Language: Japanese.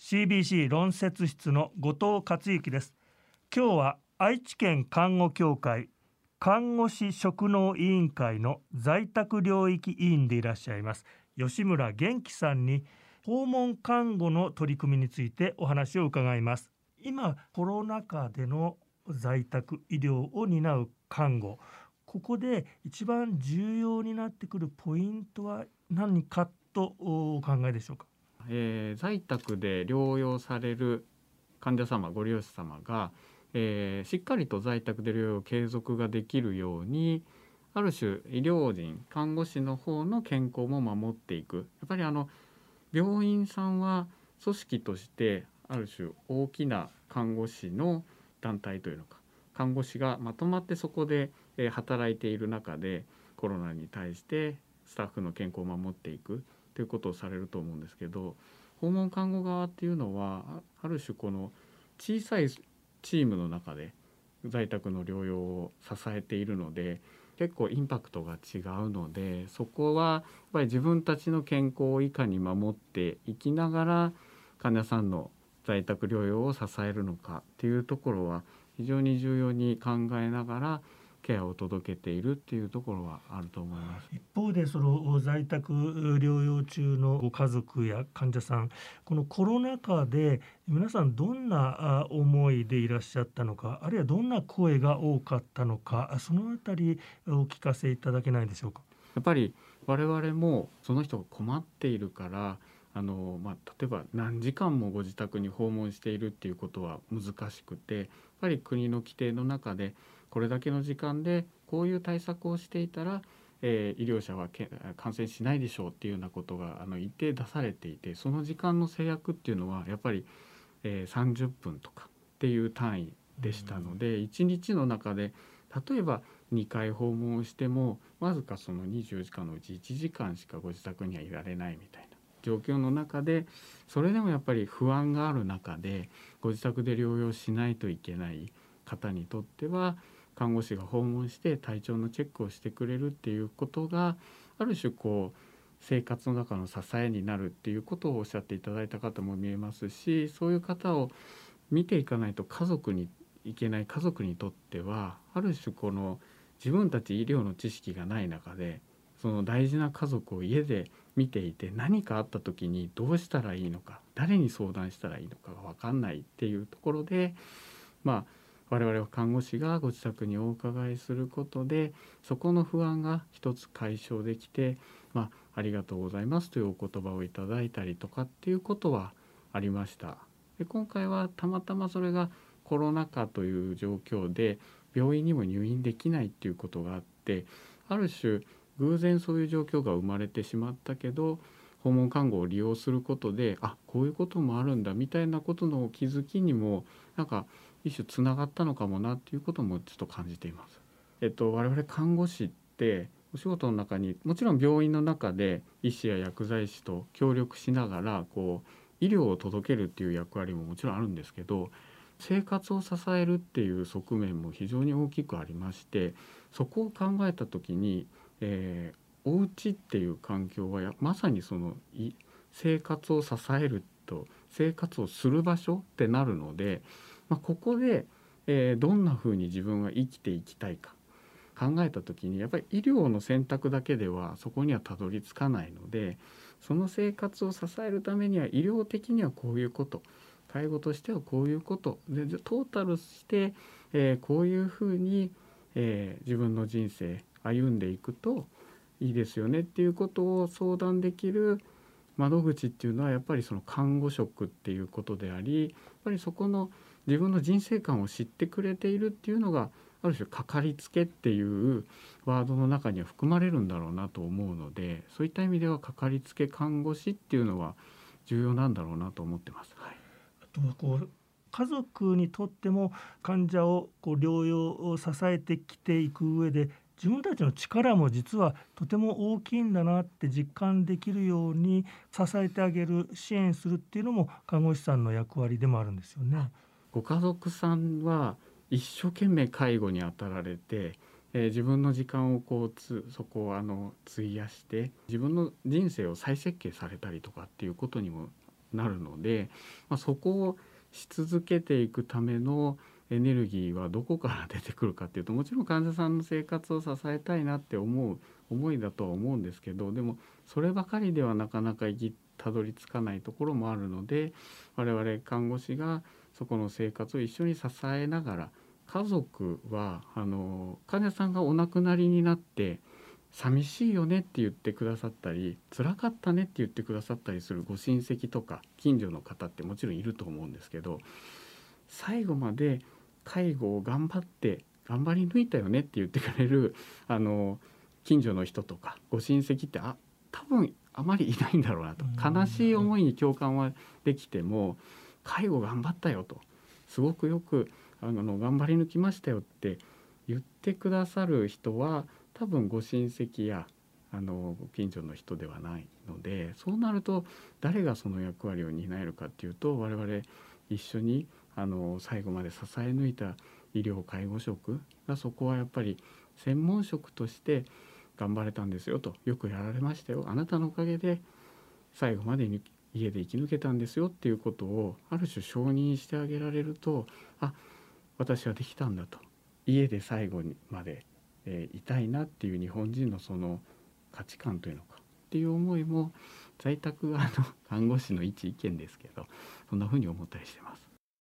CBC 論説室の後藤克之です。今日は愛知県看護協会看護師職能委員会の在宅領域委員でいらっしゃいます吉村元気さんに訪問看護の取り組みについてお話を伺います。今コロナ禍での在宅医療を担う看護ここで一番重要になってくるポイントは何かとお考えでしょうか、えー、在宅で療養される患者様ご利用者様が、えー、しっかりと在宅で療養継続ができるようにある種医療人看護師の方の健康も守っていく。やっぱりあの病院さんは組織としてある種大きな看護師の団体というのか看護師がまとまってそこで働いている中でコロナに対してスタッフの健康を守っていく。ということをされると思うんですけど訪問看護側っていうのはある種この小さいチームの中で在宅の療養を支えているので結構インパクトが違うのでそこはやっぱり自分たちの健康をいかに守っていきながら患者さんの在宅療養を支えるのかっていうところは非常に重要に考えながらケアを届けているっていうところはあると思います。一方でその在宅療養中のご家族や患者さんこのコロナ禍で皆さんどんな思いでいらっしゃったのかあるいはどんな声が多かったのかそのあたりお聞かせいただけないでしょうか。やっぱり我々もその人が困っているからあのまあ、例えば何時間もご自宅に訪問しているっていうことは難しくてぱり国の規定の中でこれだけの時間でこういう対策をしていたら、えー、医療者は感染しないでしょうっていうようなことがあの一定出されていてその時間の制約っていうのはやっぱり、えー、30分とかっていう単位でしたので、うん、1日の中で例えば2回訪問をしてもわずかその24時間のうち1時間しかご自宅にはいられないみたいな。状況の中でそれでもやっぱり不安がある中でご自宅で療養しないといけない方にとっては看護師が訪問して体調のチェックをしてくれるっていうことがある種こう生活の中の支えになるっていうことをおっしゃっていただいた方も見えますしそういう方を見ていかないと家族にいけない家族にとってはある種この自分たち医療の知識がない中でその大事な家族を家で見ていて何かあった時にどうしたらいいのか誰に相談したらいいのかが分かんないっていうところでまあ我々は看護師がご自宅にお伺いすることでそこの不安が一つ解消できて、まあ、ありがとうございますというお言葉をいただいたりとかっていうことはありました。で今回はたまたまそれがコロナ禍という状況で病院にも入院できないっていうことがあってある種偶然そういう状況が生まれてしまったけど訪問看護を利用することであこういうこともあるんだみたいなことの気づきにもなんか一種つながったのかもなっていうこともちょっと感じています。えっと、我々看護師ってお仕事の中にもちろん病院の中で医師や薬剤師と協力しながらこう医療を届けるっていう役割ももちろんあるんですけど生活を支えるっていう側面も非常に大きくありましてそこを考えた時にえー、お家っていう環境はまさにそのい生活を支えると生活をする場所ってなるので、まあ、ここで、えー、どんなふうに自分は生きていきたいか考えた時にやっぱり医療の選択だけではそこにはたどり着かないのでその生活を支えるためには医療的にはこういうこと介護としてはこういうことでトータルして、えー、こういうふうに、えー、自分の人生歩んでいくといいですよねっていうことを相談できる窓口っていうのはやっぱりその看護職っていうことでありやっぱりそこの自分の人生観を知ってくれているっていうのがある種かかりつけっていうワードの中には含まれるんだろうなと思うのでそういった意味ではかかりつけ看護師っていうのは重要なんだろうなと思ってます。はい、あとはこう家族にとっても患者をこう療養を支えてきていく上で自分たちの力も実はとても大きいんだなって実感できるように支えてあげる支援するっていうのも看護師さんの役割でもあるんですよね。ご家族さんは一生懸命介護に当たられて、えー、自分の時間をこうつそこをあの費やして自分の人生を再設計されたりとかっていうことにもなるので、まあ、そこをし続けていくためのエネルギーはどこから出てくるかっていうともちろん患者さんの生活を支えたいなって思う思いだとは思うんですけどでもそればかりではなかなか行きたどり着かないところもあるので我々看護師がそこの生活を一緒に支えながら家族はあの患者さんがお亡くなりになって寂しいよねって言ってくださったり辛かったねって言ってくださったりするご親戚とか近所の方ってもちろんいると思うんですけど最後まで介護を頑張って頑張り抜いたよねって言ってくれる あの近所の人とかご親戚ってあ多分あまりいないんだろうなと。悲しい思いに共感はできても介護頑張ったよと。すごくよくあの頑張り抜きましたよって言ってくださる人は多分ご親戚やあのご近所の人ではないのでそうなると誰がその役割を担えるかっていうと我々一緒にあの最後まで支え抜いた医療介護職がそこはやっぱり専門職として頑張れたんですよとよくやられましたよ。あなたのおかげで最後まで家で生き抜けたんですよっていうことをある種承認してあげられるとあ私はできたんだと。家で最後にまで、えー、いたいなっていう日本人のその価値観というのか。っていう思いも在宅あの看護師の一意見ですけどそんなふうに思ったりしてます。